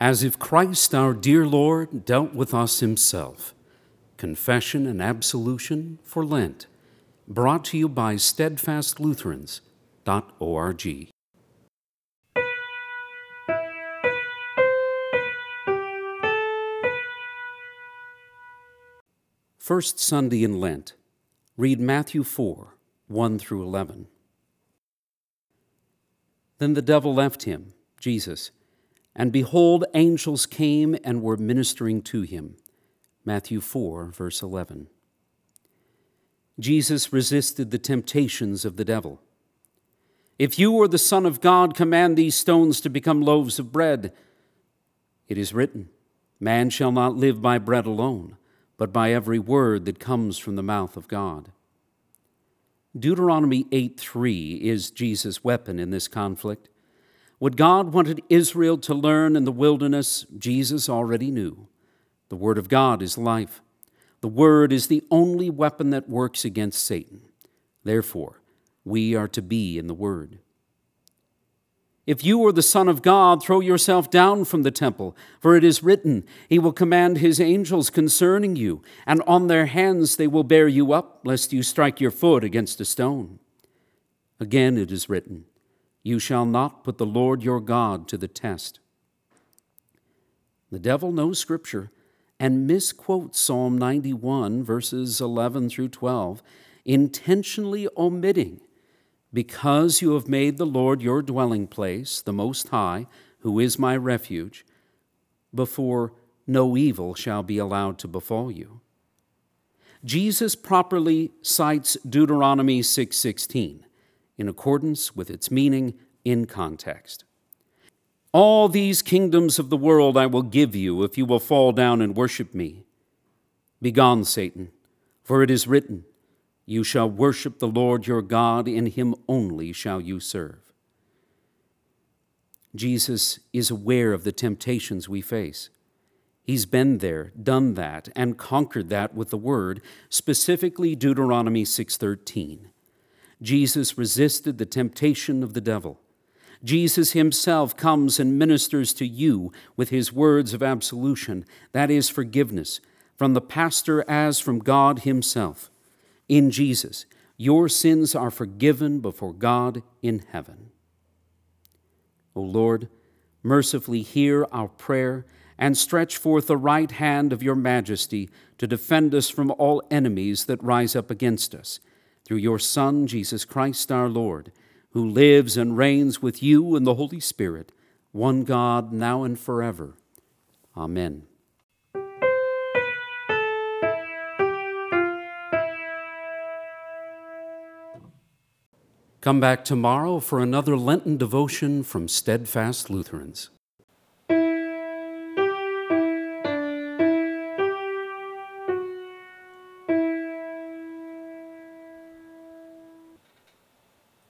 as if Christ, our dear Lord, dealt with us himself. Confession and Absolution for Lent, brought to you by steadfastlutherans.org. First Sunday in Lent, read Matthew 4 1 through 11. Then the devil left him, Jesus and behold, angels came and were ministering to him. Matthew 4, verse 11. Jesus resisted the temptations of the devil. If you are the Son of God, command these stones to become loaves of bread. It is written, Man shall not live by bread alone, but by every word that comes from the mouth of God. Deuteronomy 8 3 is Jesus' weapon in this conflict. What God wanted Israel to learn in the wilderness, Jesus already knew. The Word of God is life. The Word is the only weapon that works against Satan. Therefore, we are to be in the Word. If you are the Son of God, throw yourself down from the temple, for it is written, He will command His angels concerning you, and on their hands they will bear you up, lest you strike your foot against a stone. Again it is written, you shall not put the Lord your God to the test. The devil knows Scripture and misquotes Psalm 91, verses 11 through 12, intentionally omitting, Because you have made the Lord your dwelling place, the Most High, who is my refuge, before no evil shall be allowed to befall you. Jesus properly cites Deuteronomy 6:16 in accordance with its meaning in context. All these kingdoms of the world I will give you if you will fall down and worship me. Begone, Satan, for it is written, You shall worship the Lord your God, in him only shall you serve. Jesus is aware of the temptations we face. He's been there, done that, and conquered that with the word, specifically Deuteronomy 6:13. Jesus resisted the temptation of the devil. Jesus himself comes and ministers to you with his words of absolution, that is, forgiveness, from the pastor as from God himself. In Jesus, your sins are forgiven before God in heaven. O Lord, mercifully hear our prayer and stretch forth the right hand of your majesty to defend us from all enemies that rise up against us through your Son, Jesus Christ our Lord, who lives and reigns with you in the Holy Spirit, one God, now and forever. Amen. Come back tomorrow for another Lenten devotion from Steadfast Lutherans.